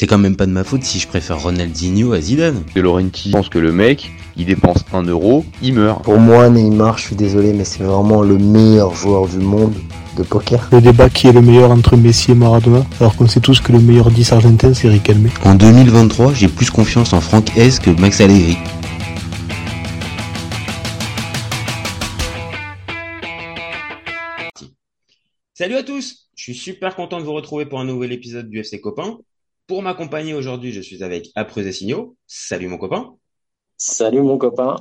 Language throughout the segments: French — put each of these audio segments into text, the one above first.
C'est quand même pas de ma faute si je préfère Ronaldinho à Zidane. De Laurenti pense que le mec, il dépense un euro, il meurt. Pour moi, Neymar, je suis désolé, mais c'est vraiment le meilleur joueur du monde de poker. Le débat qui est le meilleur entre Messi et Maradona, alors qu'on sait tous que le meilleur 10 argentin, c'est Riquelme. En 2023, j'ai plus confiance en Franck S que Max Allegri. Salut à tous, je suis super content de vous retrouver pour un nouvel épisode du FC Copain. Pour m'accompagner aujourd'hui, je suis avec Apreux Signaux. Salut mon copain. Salut mon copain.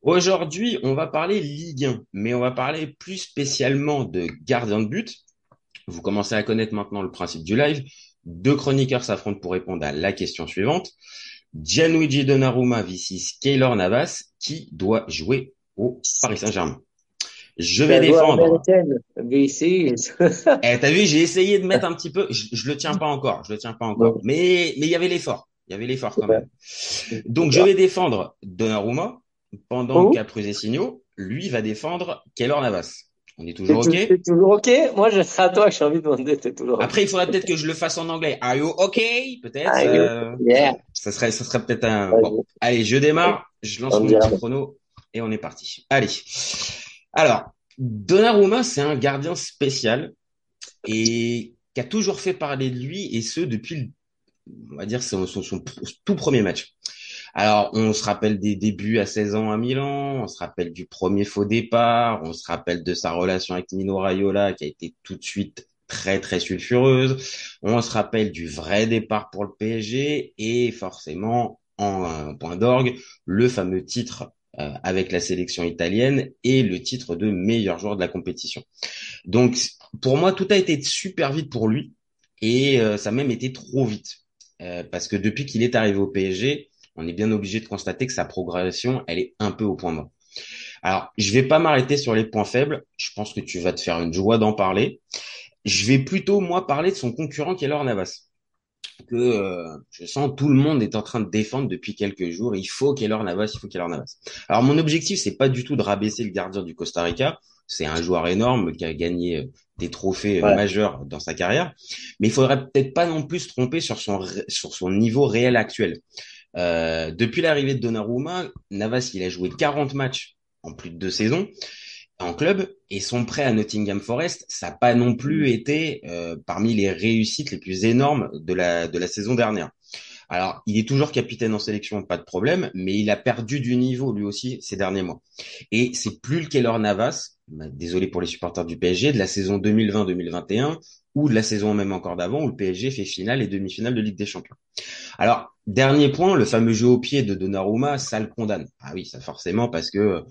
Aujourd'hui, on va parler Ligue 1, mais on va parler plus spécialement de gardien de but. Vous commencez à connaître maintenant le principe du live. Deux chroniqueurs s'affrontent pour répondre à la question suivante. Gianluigi Donnarumma vs Keylor Navas, qui doit jouer au Paris Saint-Germain je vais défendre. eh, t'as vu, j'ai essayé de mettre un petit peu. Je, je le tiens pas encore. Je le tiens pas encore. Mais mais il y avait l'effort. Il y avait l'effort quand même. Donc je vais défendre Donnarumma pendant oh. qu'Après Signaux, lui va défendre Keylor Navas. On est toujours OK? C'est toujours OK? Moi, je serai à toi que j'ai envie de demander. toujours Après, il faudrait peut-être que je le fasse en anglais. Are you OK? Peut-être. Euh, ça serait, ça serait peut-être un. Bon. Allez, je démarre. Je lance mon petit chrono et on est parti. Allez. Alors, Donnarumma, c'est un gardien spécial et qui a toujours fait parler de lui et ce depuis, on va dire, son, tout premier match. Alors, on se rappelle des débuts à 16 ans à Milan, on se rappelle du premier faux départ, on se rappelle de sa relation avec Mino Raiola qui a été tout de suite très très sulfureuse. On se rappelle du vrai départ pour le PSG et forcément en point d'orgue le fameux titre euh, avec la sélection italienne et le titre de meilleur joueur de la compétition. Donc pour moi, tout a été super vite pour lui et euh, ça a même été trop vite euh, parce que depuis qu'il est arrivé au PSG, on est bien obligé de constater que sa progression, elle est un peu au point mort. Alors, je vais pas m'arrêter sur les points faibles. Je pense que tu vas te faire une joie d'en parler. Je vais plutôt moi parler de son concurrent qui est Laure Navas que euh, je sens tout le monde est en train de défendre depuis quelques jours. Il faut Keylor Navas, il faut Keylor Navas. Alors mon objectif, c'est pas du tout de rabaisser le gardien du Costa Rica. C'est un joueur énorme qui a gagné euh, des trophées euh, majeurs dans sa carrière, mais il faudrait peut-être pas non plus se tromper sur son sur son niveau réel actuel. Euh, depuis l'arrivée de Donnarumma, Navas il a joué 40 matchs en plus de deux saisons en club et son prêt à Nottingham Forest, ça n'a pas non plus été euh, parmi les réussites les plus énormes de la de la saison dernière. Alors, il est toujours capitaine en sélection, pas de problème, mais il a perdu du niveau lui aussi ces derniers mois. Et c'est plus le Keller Navas, bah, désolé pour les supporters du PSG, de la saison 2020-2021 ou de la saison même encore d'avant où le PSG fait finale et demi-finale de Ligue des Champions. Alors, dernier point, le fameux jeu au pied de Donnarumma, ça le condamne. Ah oui, ça forcément parce que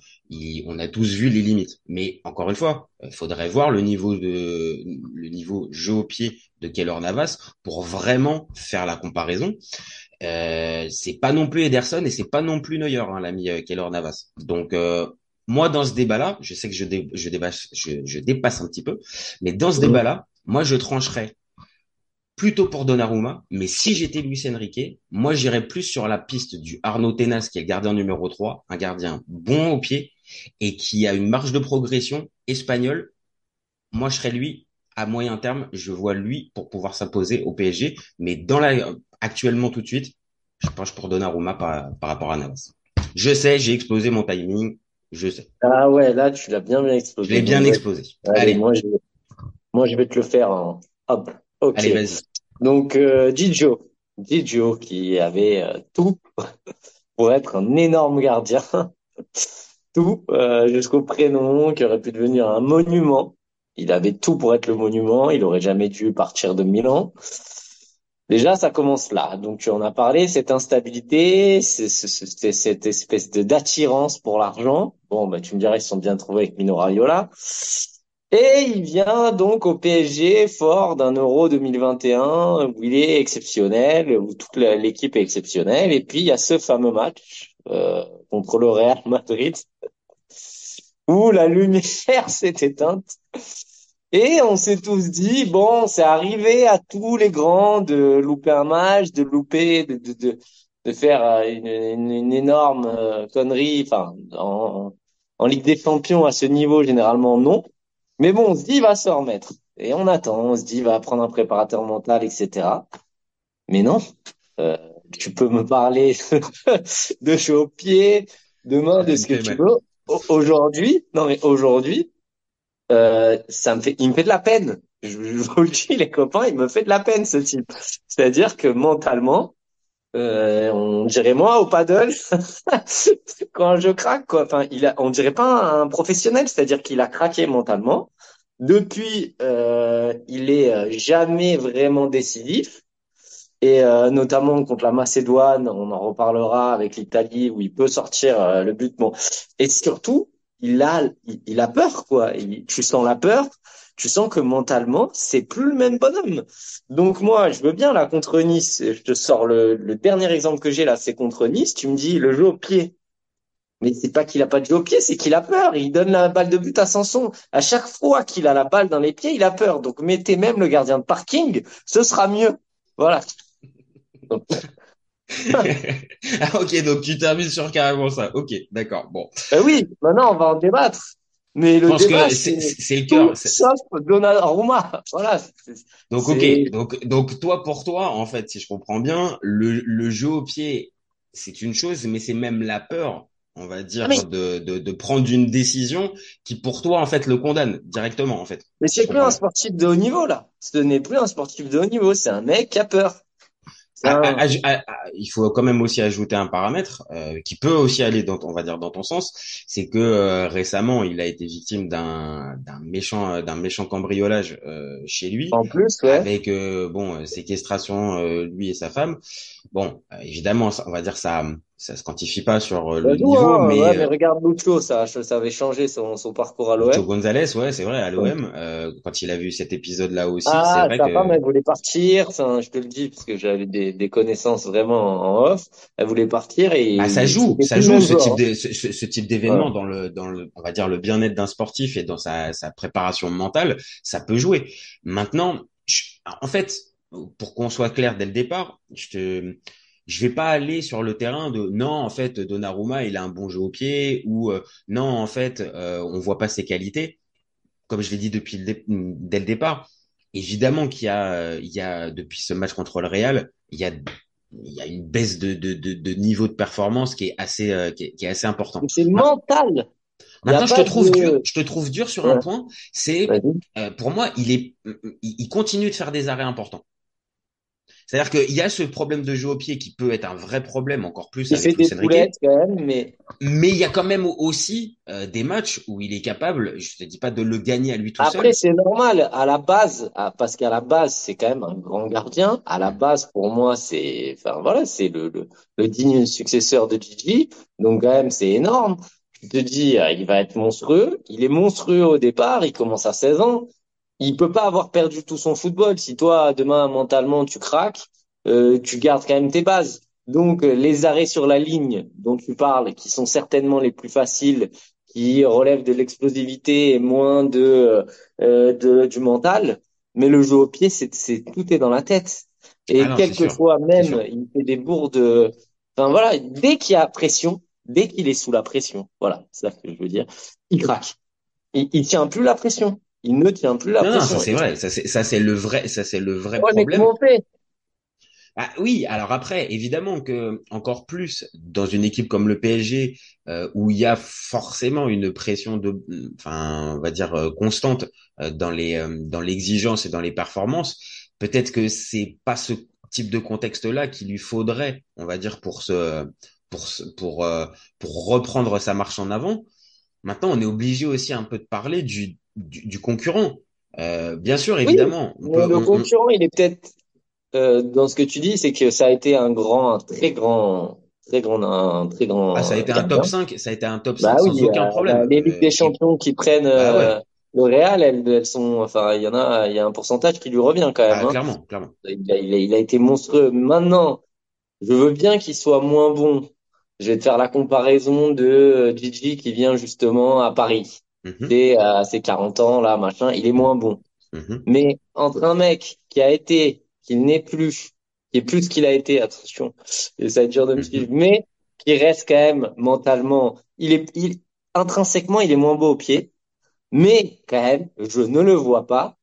on a tous vu les limites. Mais encore une fois, il faudrait voir le niveau de le niveau jeu au pied de Keller Navas pour vraiment faire la comparaison. Euh, c'est pas non plus Ederson et c'est pas non plus Neuer, hein, l'ami euh, Keller Navas. Donc euh, moi, dans ce débat-là, je sais que je, je, dépasse, je, dépasse un petit peu, mais dans ce débat-là, moi, je trancherais plutôt pour Donnarumma, mais si j'étais Luis Enrique, moi j'irais plus sur la piste du Arnaud Tenas, qui est le gardien numéro 3, un gardien bon au pied et qui a une marge de progression espagnole. Moi je serais lui à moyen terme, je vois lui pour pouvoir s'imposer au PSG, mais dans la actuellement tout de suite, je penche pour Donnarumma par, par rapport à Navas. Je sais, j'ai explosé mon timing, je sais. Ah ouais, là tu l'as bien bien explosé. Je l'ai bien explosé. Allez, moi je moi, je vais te le faire en hop. Ok. Allez, vas-y. Donc, euh, Didio, Didio qui avait euh, tout pour être un énorme gardien, tout euh, jusqu'au prénom qui aurait pu devenir un monument. Il avait tout pour être le monument. Il aurait jamais dû partir de Milan. Déjà, ça commence là. Donc, tu en as parlé, cette instabilité, cette espèce de d'attirance pour l'argent. Bon, bah, tu me dirais, ils sont bien trouvés avec Mino Raiola. Et il vient donc au PSG fort d'un Euro 2021 où il est exceptionnel, où toute l'équipe est exceptionnelle. Et puis il y a ce fameux match euh, contre le Real Madrid où la lumière s'est éteinte. Et on s'est tous dit, bon, c'est arrivé à tous les grands de louper un match, de louper, de, de, de, de faire euh, une, une, une énorme euh, connerie. Enfin, en, en Ligue des Champions, à ce niveau, généralement, non. Mais bon, on se dit, il va se remettre. Et on attend, on se dit, il va prendre un préparateur mental, etc. Mais non, euh, tu peux me parler de jeu au pied, de main, de ce que tu veux. Aujourd'hui, non mais aujourd'hui, euh, ça me fait, il me fait de la peine. Je, vous le dis, les copains, il me fait de la peine ce type. C'est-à-dire que mentalement, euh, on dirait moi au paddle quand je craque quoi. Enfin, il a, on dirait pas un professionnel, c'est-à-dire qu'il a craqué mentalement. Depuis, euh, il est euh, jamais vraiment décisif et euh, notamment contre la Macédoine, on en reparlera avec l'Italie où il peut sortir euh, le but. Bon, et surtout, il a, il, a peur quoi. tu sens la peur, tu sens que mentalement, c'est plus le même bonhomme. Donc moi, je veux bien là contre Nice. Je te sors le, dernier exemple que j'ai là, c'est contre Nice. Tu me dis le jeu au pied. Mais c'est pas qu'il a pas de jeu au pied, c'est qu'il a peur. Il donne la balle de but à Sanson. À chaque fois qu'il a la balle dans les pieds, il a peur. Donc mettez même le gardien de parking, ce sera mieux. Voilà. ah, ok, donc tu termines sur carrément ça. Ok, d'accord. Bon. Ben oui, maintenant on va en débattre. Mais le débat, c'est le cœur. Sauf Donnarumma. Voilà. Donc ok, donc donc toi pour toi, en fait, si je comprends bien, le le jeu au pied, c'est une chose, mais c'est même la peur, on va dire, ah, de, de de prendre une décision qui pour toi en fait le condamne directement en fait. Mais c'est plus un sportif de haut niveau là. Ce n'est plus un sportif de haut niveau, c'est un mec qui a peur. Ah, ah, ah, il faut quand même aussi ajouter un paramètre euh, qui peut aussi aller dans, on va dire, dans ton sens, c'est que euh, récemment il a été victime d'un d'un méchant euh, d'un méchant cambriolage chez lui. En plus, ouais. Avec bon séquestration lui et sa femme. Bon, évidemment, on va dire ça ça se quantifie pas sur euh, le niveau, hein, mais, ouais, mais euh, regarde Lucho, ça, ça avait changé son, son parcours à l'OM. Lucho Gonzalez, ouais, c'est vrai, à l'OM, euh, quand il a vu cet épisode-là aussi, ah, c'est vrai que... femme, elle voulait partir, enfin, je te le dis, parce que j'avais des, des connaissances vraiment en off, elle voulait partir et... Ah, ça joue, ça joue ce type, de, ce, ce, type d'événement dans le, dans le, on va dire, le bien-être d'un sportif et dans sa, sa préparation mentale, ça peut jouer. Maintenant, en fait, pour qu'on soit clair dès le départ, je te, je vais pas aller sur le terrain de non en fait Donnarumma il a un bon jeu au pied ou euh, non en fait euh, on voit pas ses qualités comme je l'ai dit depuis le dès le départ évidemment qu'il y a il y a depuis ce match contre le Real il y a il y a une baisse de, de, de, de niveau de performance qui est assez euh, qui, est, assez important. C'est mental. Maintenant, je te trouve dur. Je te trouve dur sur un point. C'est euh, pour moi, il est, il continue de faire des arrêts importants. C'est-à-dire qu'il y a ce problème de jeu au pied qui peut être un vrai problème encore plus. Il fait des poulettes quand même, mais. Mais il y a quand même aussi euh, des matchs où il est capable, je te dis pas de le gagner à lui tout seul. Après, c'est normal. À la base, parce qu'à la base, c'est quand même un grand gardien. À la base, pour moi, c'est, enfin voilà, c'est le, le, le, digne successeur de Gigi. Donc quand même, c'est énorme. Tu te dis, euh, il va être monstrueux. Il est monstrueux au départ. Il commence à 16 ans il peut pas avoir perdu tout son football. Si toi, demain, mentalement, tu craques, euh, tu gardes quand même tes bases. Donc, euh, les arrêts sur la ligne dont tu parles, qui sont certainement les plus faciles, qui relèvent de l'explosivité et moins de, euh, de, du mental, mais le jeu au pied, c'est, c'est tout est dans la tête. Et ah quelquefois même, il fait des bourdes. Enfin voilà, dès qu'il y a pression, dès qu'il est sous la pression, voilà, c'est ça que je veux dire, il craque. Il, il tient plus la pression il ne tient plus la non, pression. Non, ça c'est vrai, ça c'est ça c'est le vrai, ça c'est le vrai ouais, problème. Mais comment on fait ah, oui, alors après, évidemment que encore plus dans une équipe comme le PSG euh, où il y a forcément une pression de, enfin, on va dire euh, constante euh, dans les euh, dans l'exigence et dans les performances. Peut-être que c'est pas ce type de contexte-là qu'il lui faudrait, on va dire, pour se pour pour pour reprendre sa marche en avant. Maintenant, on est obligé aussi un peu de parler du du, concurrent. Euh, bien sûr, évidemment. le concurrent, il est peut-être euh, dans ce que tu dis, c'est que ça a été un grand, un très grand, très grand, un très grand. Ah, ça a été un top 5, ça a été un top 5 bah sans aucun euh, problème. Les Ligues des Champions qui prennent bah le Real, elles, elles, sont, enfin, il y en a, il y a un pourcentage qui lui revient quand même. Ah, hein. Clairement, clairement. Il a, il, a, été monstrueux. Maintenant, je veux bien qu'il soit moins bon. Je vais te faire la comparaison de Gigi qui vient justement à Paris. C'est à ses 40 ans, là, machin, il est moins bon. Mm-hmm. Mais entre un mec qui a été, qui n'est plus, qui est plus qu'il a été, attention, ça va être dur de me suivre, mm-hmm. mais qui reste quand même mentalement, il est, il, intrinsèquement, il est moins beau au pied, mais quand même, je ne le vois pas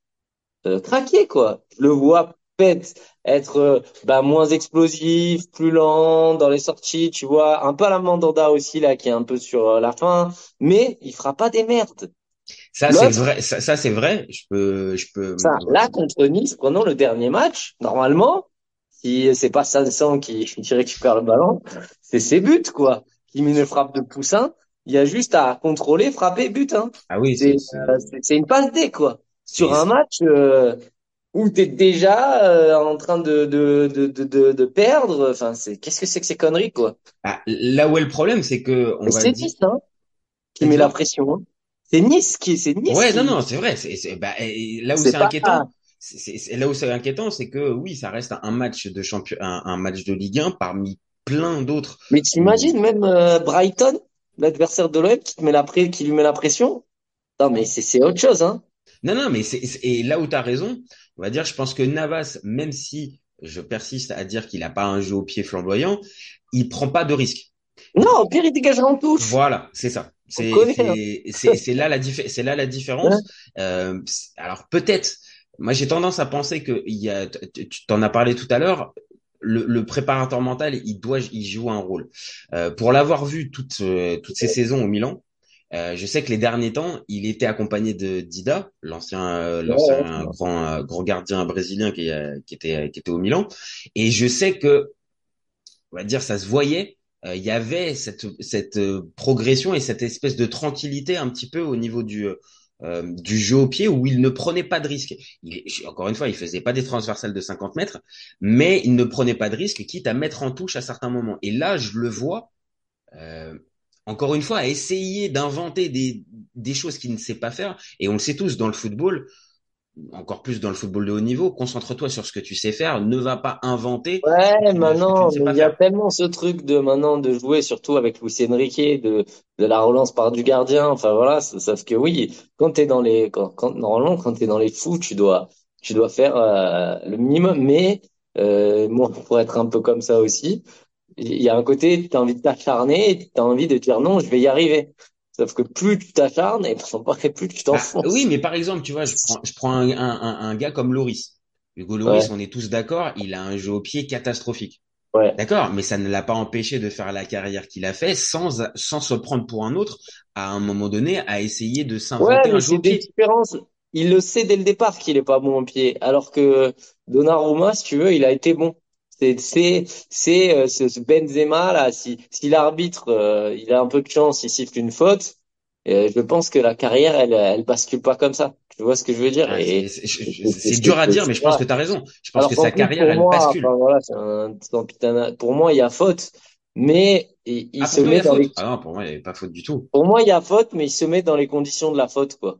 euh, craquer, quoi. Je le vois peut-être être euh, bah, moins explosif, plus lent dans les sorties, tu vois, un peu à la Mandanda aussi là qui est un peu sur euh, la fin, mais il fera pas des merdes. Ça c'est vrai, ça, ça c'est vrai. Je peux, je peux. Ça, là contre Nice, prenons le dernier match. Normalement, si c'est pas Sanson qui, qui récupère le ballon, c'est ses buts quoi. Qui met une frappe de poussin, il y a juste à contrôler, frapper, but. Hein. Ah oui, c'est c'est une passe D quoi. Sur un match euh, où tu es déjà euh, en train de, de, de, de, de perdre. Enfin, c'est qu'est-ce que c'est que ces conneries, quoi? Ah, Là où est le problème, c'est que on va c'est Nice hein, qui met la pression. Hein. C'est Nice qui c'est Nice. Ouais, non, non, c'est vrai. C'est, bah, là où c'est inquiétant. C'est là où c'est inquiétant, c'est que oui, ça reste un match de champion, un, match de Ligue 1 parmi plein d'autres. Mais t'imagines même euh, Brighton, l'adversaire de l'OM, qui met la qui lui met la pression? Non, mais c'est autre chose, hein. Non, non, mais c'est et là où tu as raison, on va dire, je pense que Navas, même si je persiste à dire qu'il n'a pas un jeu au pied flamboyant, il prend pas de risque. Non, au pire, il dégage en touche. Voilà, c'est ça. C'est c'est là la c'est là la différence. Euh, alors peut-être, moi j'ai tendance à penser que il y a, tu t'en as parlé tout à l'heure. Le, le, préparateur mental, il doit, il joue un rôle. Euh, pour l'avoir vu toutes euh, toutes ces saisons au Milan, euh, je sais que les derniers temps, il était accompagné de Dida, l'ancien, euh, l'ancien grand, euh, grand gardien brésilien qui, qui, était, qui était au Milan. Et je sais que, on va dire, ça se voyait. Il y avait cette, cette progression et cette espèce de tranquillité un petit peu au niveau du, du jeu au pied où il ne prenait pas de risque. Il, encore une fois, il faisait pas des transversales de 50 mètres, mais il ne prenait pas de risque, quitte à mettre en touche à certains moments. Et là, je le vois. Euh, encore une fois, à essayer d'inventer des, des choses qu'il ne sait pas faire. Et on le sait tous dans le football, encore plus dans le football de haut niveau, concentre-toi sur ce que tu sais faire, ne va pas inventer. Ouais, maintenant, il y a tellement ce truc de maintenant de jouer, surtout avec Luis Enrique, de, de la relance par du gardien. Enfin voilà, sauf que oui, quand t'es dans les, quand, quand normalement quand t'es dans les fous, tu dois, tu dois faire euh, le minimum. Mais euh, moi, pour être un peu comme ça aussi, il y a un côté, tu as envie de t'acharner tu as envie de dire non, je vais y arriver. Sauf que plus tu t'acharnes, et plus tu t'enfonces. Ah, oui, mais par exemple, tu vois, je prends, je prends un, un, un gars comme Loris. Hugo Loris, on est tous d'accord, il a un jeu au pied catastrophique. Ouais. D'accord, mais ça ne l'a pas empêché de faire la carrière qu'il a fait sans sans se prendre pour un autre à un moment donné à essayer de s'inventer un jeu au pied. Différences. Il le sait dès le départ qu'il est pas bon au pied, alors que Donnarumma, si tu veux, il a été bon. C'est c'est c'est euh, ce, Benzema là. Si si l'arbitre euh, il a un peu de chance, il siffle une faute. Euh, je pense que la carrière elle elle bascule pas comme ça. Tu vois ce que je veux dire? Et C'est dur à dire, mais je pense que tu as raison. Je pense que sa carrière elle bascule. voilà, un, pour moi il y a faute, mais il, il ah, se met dans les. Ah non, pour moi il y avait pas faute du tout. Pour moi il y a faute, mais il se met dans les conditions de la faute quoi.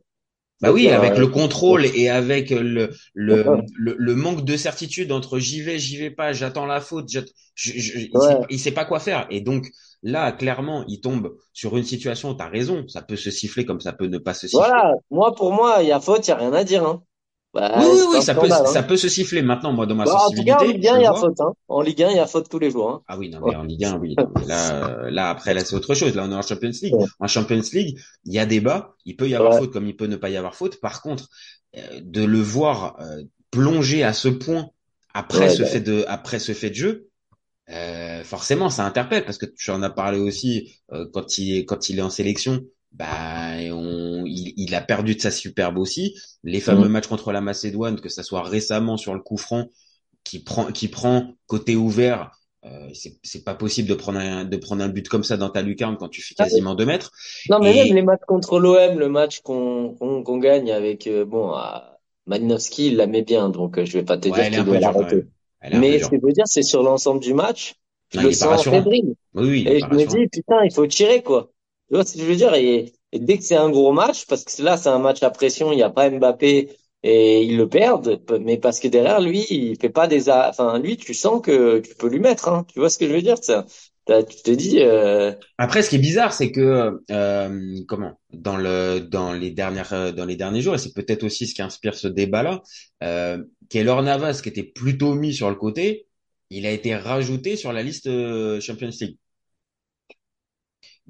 Bah oui, avec euh, le contrôle et avec le, le, le, manque de certitude entre j'y vais, j'y vais pas, j'attends la faute, je, je, il, sait, pas quoi faire. Et donc là, clairement, il tombe sur une situation, tu as raison, ça peut se siffler comme ça peut ne pas se siffler. Voilà, moi pour moi, il y a faute, il y a rien à dire. Hein. Bah, oui, oui, oui ça, peut, hein. ça peut se siffler maintenant, moi, dans ma bah, sensibilité. En, Ligue 1, il y a faute. Hein. En Ligue 1, il y a faute tous les jours. Hein. Ah oui, non, mais en Ligue 1, oui. là, euh, là, après, là, c'est autre chose. Là, on est en Champions League. En Champions League, il y a débat. Il peut y avoir faute comme il peut ne pas y avoir faute. Par contre, euh, de le voir euh, plonger à ce point après ce bah fait de, après ce fait de jeu, euh, forcément, ça interpelle parce que tu en as parlé aussi quand il est quand il est en sélection bah, on, il, il, a perdu de sa superbe aussi. Les fameux mm. matchs contre la Macédoine, que ça soit récemment sur le coup franc, qui prend, qui prend côté ouvert, euh, c'est pas possible de prendre un, de prendre un but comme ça dans ta lucarne quand tu fais ah quasiment deux mètres. Non, mais même les matchs contre l'OM, le match qu'on qu'on gagne avec euh, bon, Malinowski, il la met bien, donc euh, je vais pas te dire qu'il doit l'arrêter. Mais ce que je veux dire, c'est sur l'ensemble du match, je le sens fébrile. Oui, oui, et je me dis putain, il faut tirer quoi. Tu vois ce que je veux dire? Et, dès que c'est un gros match, parce que là c'est un match à pression, il n'y a pas Mbappé et ils le perdent, mais parce que derrière lui, il fait pas des, enfin lui, tu sens que tu peux lui mettre. Hein. Tu vois ce que je veux dire tu te dis. Euh... Après, ce qui est bizarre, c'est que euh, comment? Dans le dans les dernières dans les derniers jours, et c'est peut-être aussi ce qui inspire ce débat-là, euh, Keylor Navas, qui était plutôt mis sur le côté, il a été rajouté sur la liste euh, Champions League.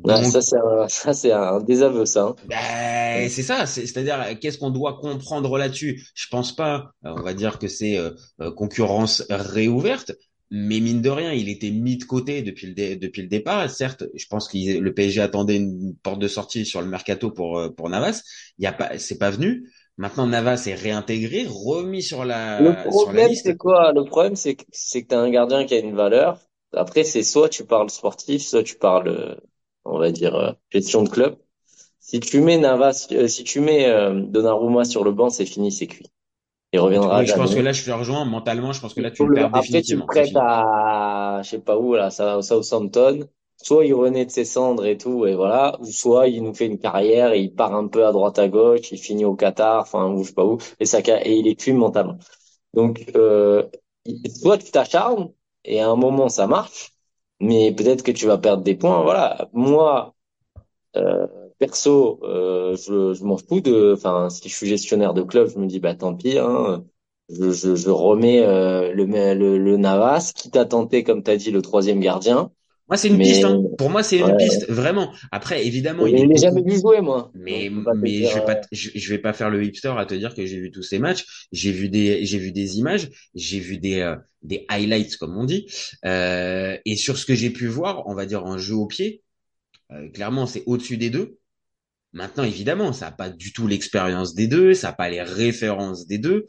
Ça, c'est un, ça, c'est un désaveu, ça. Hein. Ben, c'est ça. C'est-à-dire, qu'est-ce qu'on doit comprendre là-dessus? Je pense pas. Euh, on va dire que c'est euh, euh, concurrence réouverte, mais mine de rien, il était mis de côté depuis le depuis le départ. Certes, je pense que le PSG attendait une porte de sortie sur le mercato pour pour Navas. Il y a pas, c'est pas venu. Maintenant, Navas est réintégré, remis sur la. Le problème, c'est quoi? Le problème, c'est que c'est que t'as un gardien qui a une valeur. Après, c'est soit tu parles sportif, soit tu parles on va dire, euh, gestion de club. Si tu mets Navas, euh, si tu mets euh, Donnarumma sur le banc, c'est fini, c'est cuit. Il reviendra. je pense que là, je te rejoins mentalement. Je pense que là, tu le perds définitivement. Après, tu prêtes à, je sais pas où là, Southampton. Soit il renaît de ses cendres et tout, et voilà. Ou soit il nous fait une carrière et il part un peu à droite à gauche, il finit au Qatar, enfin, ou je sais pas où, et ça, et il est cuit mentalement. Donc, euh, soit tu t'acharnes et à un moment ça marche, mais peut-être que tu vas perdre des points. Voilà, moi, euh, perso, euh, je, m'en fous de. Enfin, si je suis gestionnaire de club, je me dis bah tant pis. Hein, je, remets euh, le, le, le Navas, quitte à tenter, comme tu as dit, le troisième gardien. Moi, c'est une piste. Hein. Pour moi, c'est une piste, vraiment. Après, évidemment, il n'est jamais vu jouer, moi. Mais, mais je vais pas, euh, je, vais pas faire le hipster à te dire que j'ai vu tous ces matchs. J'ai vu des, j'ai vu des images, j'ai vu des, euh, des highlights, comme on dit. Euh, et sur ce que j'ai pu voir, on va dire en jeu au pied, euh, clairement, c'est au-dessus des deux. Maintenant, évidemment, ça n'a pas du tout l'expérience des deux, ça n'a pas les références des deux.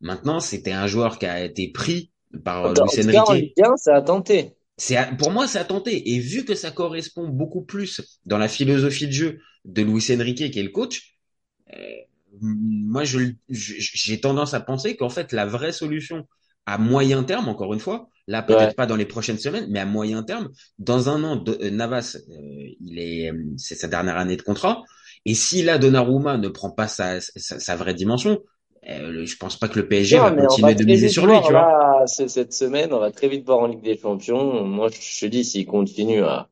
Maintenant, c'était un joueur qui a été pris par Luis Enrique. Bien, ça a tenté c'est pour moi c'est à tenter. Et vu que ça correspond beaucoup plus dans la philosophie de jeu de Luis Enrique qui est le coach euh, moi je j'ai tendance à penser qu'en fait la vraie solution à moyen terme encore une fois là peut-être pas dans les prochaines semaines mais à moyen terme dans un an de, euh, Navas euh, il est c'est sa dernière année de contrat. Et si là Donnarumma ne prend pas sa, sa vraie dimension euh, je pense pas que le PSG va continuer de miser sur lui, tu vois. cette semaine, on va très vite voir en Ligue des Champions. Moi, je te dis, s'il continue à,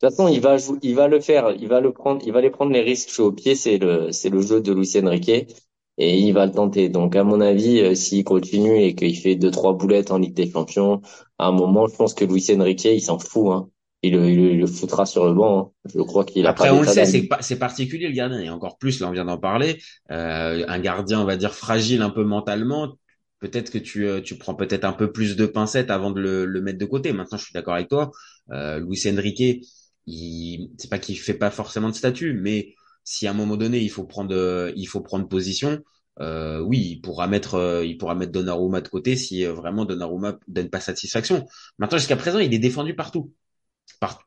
de toute façon, il va il va le faire, il va le prendre, il va les prendre les risques au pied. C'est le, c'est le jeu de Luis Enrique et il va le tenter. Donc, à mon avis, euh, s'il continue et qu'il fait deux trois boulettes en Ligue des Champions, à un moment, je pense que Luis Enrique, il s'en fout. Hein il, le foutra sur le banc. Hein. Je crois qu'il a. Après, on le sait, c'est c'est particulier le gardien. Et encore plus, là, on vient d'en parler. Euh, un gardien, on va dire fragile un peu mentalement. Peut-être que tu euh, tu prends peut-être un peu plus de pincettes avant de le, le mettre de côté. Maintenant, je suis d'accord avec toi. Euh, Luis Enrique, il c'est pas qu'il fait pas forcément de statut, mais si à un moment donné il faut prendre il faut prendre position. Euh, oui, il pourra mettre, euh, il pourra mettre Donnarumma de côté si euh, vraiment Donnarumma donne pas satisfaction. Maintenant, jusqu'à présent, il est défendu partout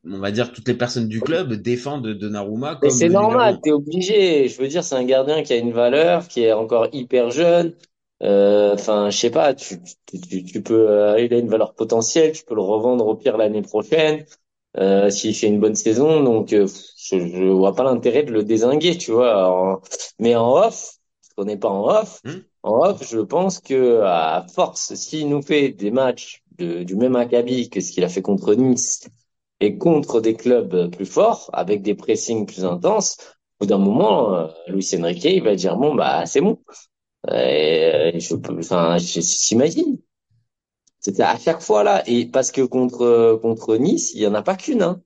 on va dire toutes les personnes du club défendent Donnarumma comme c'est normal t'es obligé. Je veux dire c'est un gardien qui a une valeur qui est encore hyper jeune. Euh, enfin je sais pas tu, tu, tu, peux euh, il a une valeur potentielle tu peux le revendre au pire l'année prochaine euh, s'il fait une bonne saison. Donc euh, je, je vois pas l'intérêt de le désinguer tu vois mais en off parce qu'on n'est pas en off hmm. en off je pense que à force s'il nous fait des matchs de, du même acabit que ce qu'il a fait contre Nice et contre des clubs plus forts, avec des pressings plus intenses, au bout d'un moment, euh, Luis Enrique, il va dire bon bah c'est bon. Et je enfin, j'imagine. C'était à chaque fois là, et parce que contre contre Nice, il y en a pas qu'une. Hein.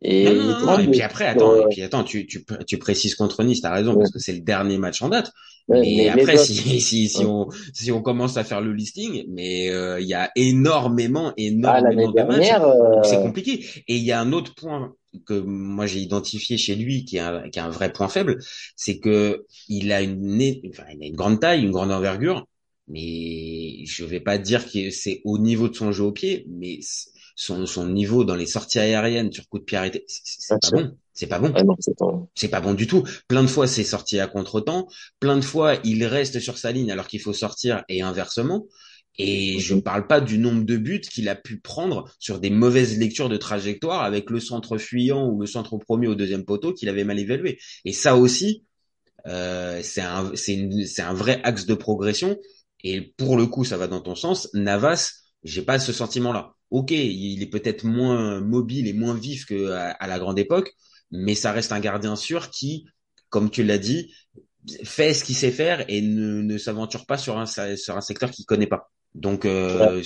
Et, non, et puis après, attends, et puis attends, tu, tu, tu précises contre Nice, t'as raison, parce que c'est le dernier match en date. mais, après, si, si, si, on, si on commence à faire le listing, mais euh, il y a énormément, énormément de matchs, euh, c'est compliqué. Et il y a un autre point que moi j'ai identifié chez lui, qui est un, qui est un vrai point faible, c'est que il a une, enfin, il a une grande taille, une grande envergure, mais je vais pas dire que c'est au niveau de son jeu au pied, mais son, son niveau dans les sorties aériennes sur coup de pied arrêté, c'est pas bon. C'est pas bon. c'est pas bon du tout. Plein de fois, c'est sorti à contre-temps. Plein de fois, il reste sur sa ligne alors qu'il faut sortir et inversement. Et je ne parle pas du nombre de buts qu'il a pu prendre sur des mauvaises lectures de trajectoire avec le centre fuyant ou le centre premier au deuxième poteau qu'il avait mal évalué. Et ça aussi, euh, c'est un, c'est un vrai axe de progression. Et pour le coup, ça va dans ton sens. Navas, j'ai pas ce sentiment-là ok, il est peut-être moins mobile et moins vif que à, la grande époque, mais ça reste un gardien sûr qui, comme tu l'as dit, fait ce qu'il sait faire et ne, ne s'aventure pas sur un sur un secteur qu'il connaît pas. Donc euh,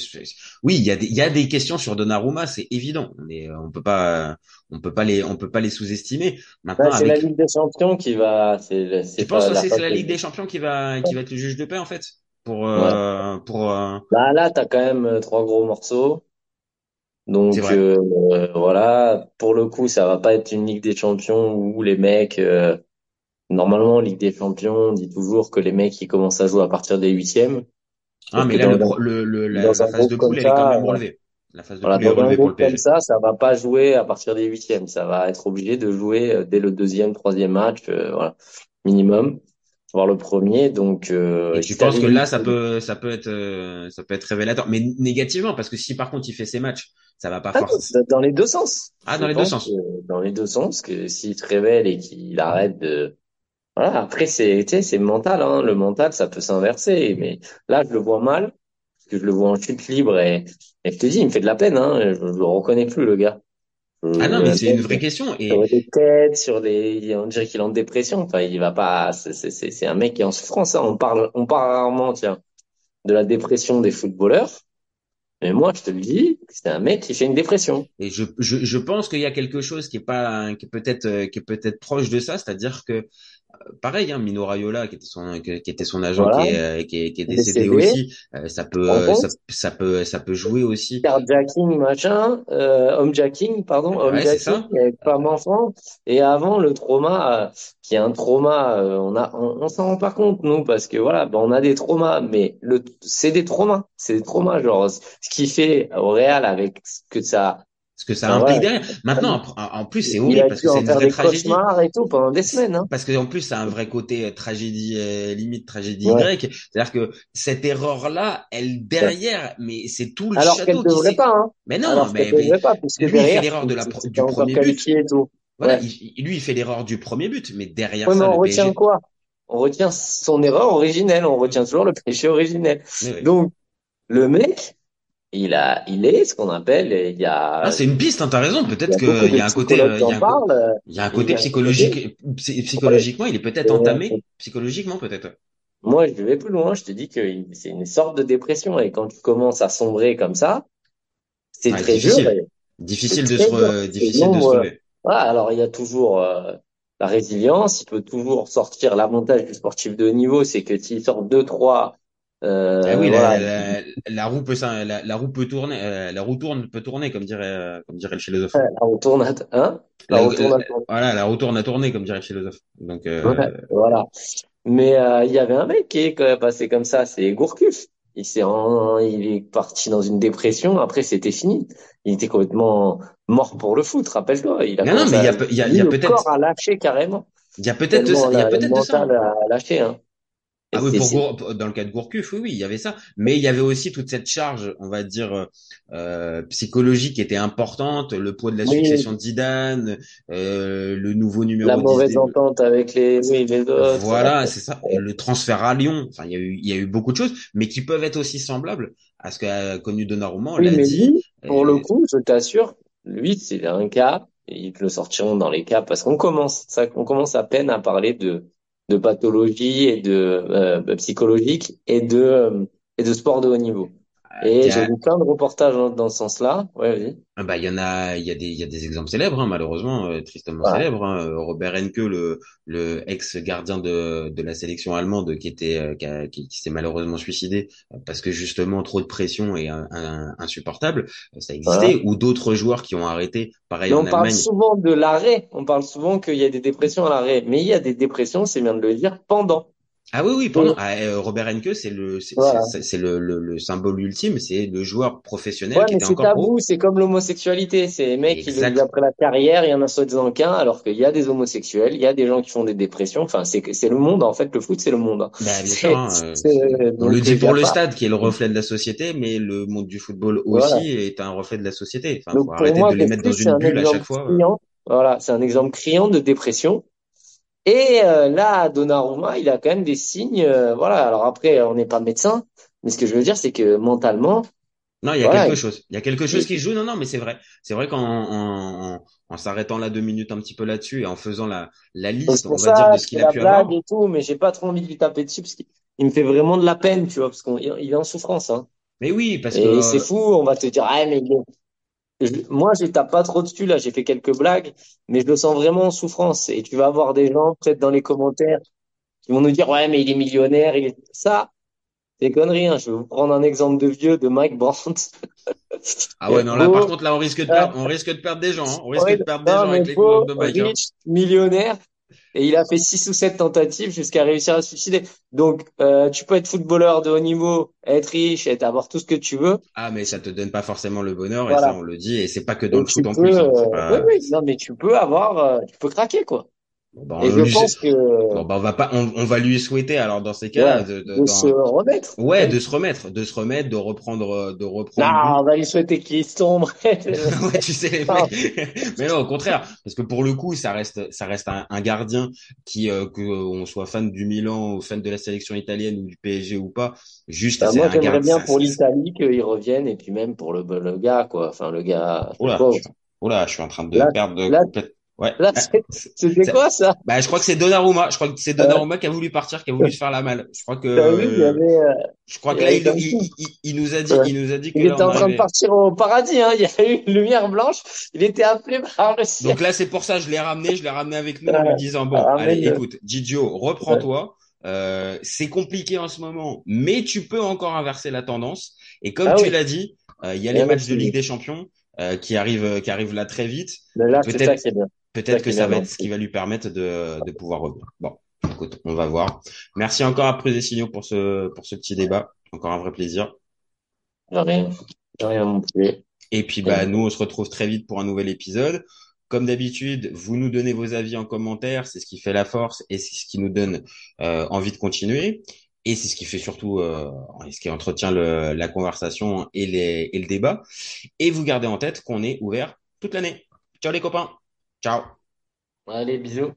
oui, il y a des il y a des questions sur Donnarumma, c'est évident. Mais on peut pas on peut pas les on peut pas les sous-estimer. Maintenant, c'est la Ligue des Champions qui va. Tu penses que c'est la Ligue des Champions qui va qui va être le juge de paix en fait? Pour euh, pour. Euh... Bah là, t'as quand même euh, trois gros morceaux. Donc euh, voilà, pour le coup, ça va pas être une Ligue des Champions où les mecs. Normalement, Ligue des Champions, on dit toujours que les mecs ils commencent à jouer à partir des huitièmes. Ah, mais là, le, le, la, phase de poule, elle est quand même relevée. La phase de voilà, poule est relevée pour le PSG. Comme ça, ça va pas jouer à partir des huitièmes. Ça va être obligé de jouer dès le deuxième, troisième match, euh, voilà, minimum, voire le premier. Donc, euh, Et tu penses que là, ça peut, ça peut être, euh, ça peut être révélateur, mais négativement, parce que si par contre il fait ses matchs, ça va pas ah, forcément. Dans les deux sens. Ah, dans les deux sens. Dans les deux sens, que s'il se révèle et qu'il arrête de voilà, après, c'est, tu sais, c'est mental, hein. Le mental, ça peut s'inverser. Mais là, je le vois mal, parce que je le vois en chute libre et, et je te dis, il me fait de la peine, hein. Je, je le reconnais plus, le gars. Ah non, mais c'est une vraie question. Et... Sur des têtes, sur des, on dirait qu'il est en dépression. Enfin, il va pas, c'est, c'est, c'est un mec qui est en souffrance, hein. On parle, on parle rarement, tiens, de la dépression des footballeurs. Mais moi, je te le dis, c'est un mec qui fait une dépression. Et je, je, je pense qu'il y a quelque chose qui est pas, qui est peut-être, qui est peut-être proche de ça, c'est-à-dire que pareil, hein, Mino Raiola, qui était son, qui était son agent, qui, est, euh, qui, est, qui, est, décédé, aussi, euh, ça peut, ça, ça, peut, ça peut jouer aussi. Carjacking, machin, euh, homejacking, pardon, homejacking, avec femme enfant. Et avant, le trauma, euh, qui est un trauma, on a, on, s'en rend pas compte, nous, parce que voilà, ben, on a des traumas, mais le, c'est des traumas, c'est des traumas, genre, ce qui fait au Real avec ce que ça, ce que ça ah implique derrière. Maintenant, en, plus, c'est horrible parce que c'est une vraie tragédie. et tout pendant des semaines. Hein. Parce que en plus, c'est un vrai côté euh, tragédie euh, limite tragédie grecque. C'est-à-dire que cette erreur-là, elle derrière, mais c'est tout le Alors qu'elle ne devrait pas. Hein. Mais non, mais, mais pas, parce que lui, il fait l'erreur de la du premier but. Et tout. Voilà, il, lui, il fait l'erreur du premier but, mais derrière ça, on retient quoi? On retient son erreur originelle. On retient toujours le péché originel. Donc, le mec, il a, il est ce qu'on appelle, il y a. Ah, c'est une piste, hein, t'as raison. Peut-être qu'il y a un côté, il y a un, il y a un côté psychologique, psychologiquement, il est peut-être entamé, psychologiquement peut-être. Moi, je vais plus loin. Je te dis que c'est une sorte de dépression et quand tu commences à sombrer comme ça, c'est très difficile. dur. Difficile de se, difficile de se trouver. Voilà, alors il y a toujours euh, la résilience. Il peut toujours sortir l'avantage du sportif de haut niveau, c'est que s'il sort deux trois euh, ah oui, la, la, roue peut la, la, roue peut tourner, euh, la roue tourne peut tourner comme dirait euh, comme dirait le philosophe. la roue tourne, à, hein? La, roue tourne à tourner. Voilà, la roue tourne à tourner comme dirait le philosophe. Donc voilà. Mais il y avait un mec qui est passé comme ça, c'est Gourcuff. Il s'est il est parti dans une dépression. Après, c'était fini. Il était complètement mort pour le foot. Rappelle-toi. Il a non, non, mais il y a, y a, y a peut-être. Corps a lâché carrément. Il y a peut-être de ça. Il y a peut-être de ça. a lâché. Hein. Ah oui, pour dans le cas de Gourcuff, oui, oui, il y avait ça. Mais il y avait aussi toute cette charge, on va dire, euh, psychologique qui était importante, le poids de la succession de Zidane, euh, le nouveau numéro La mauvaise entente avec les, oui, les autres. Voilà, c'est ça. Le transfert à Lyon. Enfin, il y a eu, il y a eu beaucoup de choses, mais qui peuvent être aussi semblables à ce qu'a connu Donnarumma. On oui, mais dit. pour le coup, je t'assure, lui, c'est un cas, et ils le sortiront dans les cas parce qu'on commence, ça, on commence à peine à parler de de pathologie et de euh, psychologique et de euh, et de sport de haut niveau. Et j'ai vu plein de reportages dans, ce sens-là. Ouais, vas-y. Ah bah il y en a, il y a des, il y a des exemples célèbres hein, malheureusement, euh, tristement célèbres. Hein. Euh, Robert Enke, le, le ex gardien de, de la sélection allemande, qui était, euh, qui, qui, s'est malheureusement suicidé parce que justement trop de pression et un, insupportable, ça existait. Ou d'autres joueurs qui ont arrêté, pareil mais on parle souvent de l'arrêt. On parle souvent qu'il y a des dépressions à l'arrêt, mais il y a des dépressions, c'est bien de le dire, pendant. Ah oui, oui, pendant, ah, euh, Robert Henke, c'est le, c'est le, le, le, symbole ultime, c'est le joueur professionnel ouais, qui mais était encore tabou, C'est comme l'homosexualité, c'est les mecs qui, après la carrière, il y en a le cas, alors qu'il y a des homosexuels, il y a des gens qui font des dépressions. Enfin, c'est c'est le monde en fait. Le foot, c'est le monde. Bah, bien sûr. Hein, euh, on le dit pour le stade, qui est le reflet de la société, mais le monde du football aussi est un reflet de la société. Enfin, faut arrêter de les mettre dans une bulle à chaque fois. Voilà, c'est un exemple criant de dépression. Et euh, là, Donnarumma, il a quand même des signes. Euh, voilà. Alors après, on n'est pas médecin, mais ce que je veux dire, c'est que mentalement. Non, il y a quelque chose. Il y a quelque chose qui joue. Non, non, mais c'est vrai. C'est vrai qu'en en, en, s'arrêtant là deux minutes un petit peu là-dessus et en faisant la, la liste, on va dire, de ce qu'il a pu avoir. et tout, mais j'ai pas trop envie de lui taper dessus parce qu'il me fait vraiment de la peine, tu vois, parce qu'il est en souffrance. Hein. Mais oui, parce Et que. c'est fou, on va te dire, ah, mais il est- je- moi, je tape pas trop dessus, là, j'ai fait quelques blagues, mais je le sens vraiment en souffrance. Et tu vas avoir des gens, peut-être dans les commentaires, qui vont nous dire, ouais, mais il est millionnaire, il est... Ça, c'est des conneries, hein. Je vais vous prendre un exemple de vieux, de Mike Brandt. Ah ouais, non, là, par contre, là, on risque de perdre, on risque de perdre des gens, hein. On risque ouais, de perdre des non, gens avec les de Mike. hein. millionnaire, et il a fait six ou sept tentatives jusqu'à réussir à se suicider. Donc, euh, tu peux être footballeur de haut niveau, être riche, être avoir tout ce que tu veux. Ah, mais ça te donne pas forcément le bonheur, et ça, on le dit, et c'est pas que dans Et le foot en plus. hein. euh, pas- oui, oui, non, mais tu peux avoir, euh, tu peux craquer, quoi. Bon, Et on je lui- pense que Bon, on va pas, on, on va lui souhaiter, alors, dans ces cas-là, Ouais, de, de- de dans- se remettre. ouais, de se remettre, de se remettre, de reprendre, euh, de reprendre. Non, on va lui souhaiter qu'il sombre. ouais, tu sais mecs. Mais non, au contraire, parce que pour le coup, ça reste, ça reste un, un gardien qui, euh, que euh, on soit fan du Milan ou fan de la sélection italienne ou du PSG ou pas, juste c'est moi, j'aimerais bien pour l'Italie qu'il revienne et puis même pour le, le gars, quoi. Enfin, le gars. Oula, je, oula, je suis en train de Là- perdre là- complètement. Ouais. Là, Ah, c'est- c'était quoi ça? Bah, je crois que c'est Donnarumma. Je crois que c'est Donnarumma qui a voulu partir, qui a voulu se faire la malle. Je crois que, T'as vu, il y avait, euh, je crois que là, il, comme il, ça. il, il nous a dit, Ouais. il nous a dit que il là, était en train de partir au paradis, hein. Il y a eu une lumière blanche. Il était appelé par le ciel. Donc là, c'est pour ça, je l'ai ramené, je l'ai ramené avec nous en lui disant, bon, Ah, allez, écoute, Didio, reprends-toi. Euh, c'est compliqué en ce moment, mais tu peux encore inverser la tendance. Et comme Ah tu oui. l'as dit, euh, il y a les matchs de. Ligue des Champions euh, qui arrivent, euh, qui arrivent là très vite. Peut-être- Peut-être que ça va être ce qui va lui permettre de, de pouvoir revenir. Bon, écoute, on va voir. Merci encore à Signaux pour ce, pour ce petit débat. Encore un vrai plaisir. De rien. De rien non plus. Et puis, bah, nous, on se retrouve très vite pour un nouvel épisode. Comme d'habitude, vous nous donnez vos avis en commentaire. C'est ce qui fait la force et c'est ce qui nous donne euh, envie de continuer. Et c'est ce qui fait surtout, euh, ce qui entretient le, la conversation et, les, et le débat. Et vous gardez en tête qu'on est ouvert toute l'année. Ciao les copains. Ciao. Allez, bisous.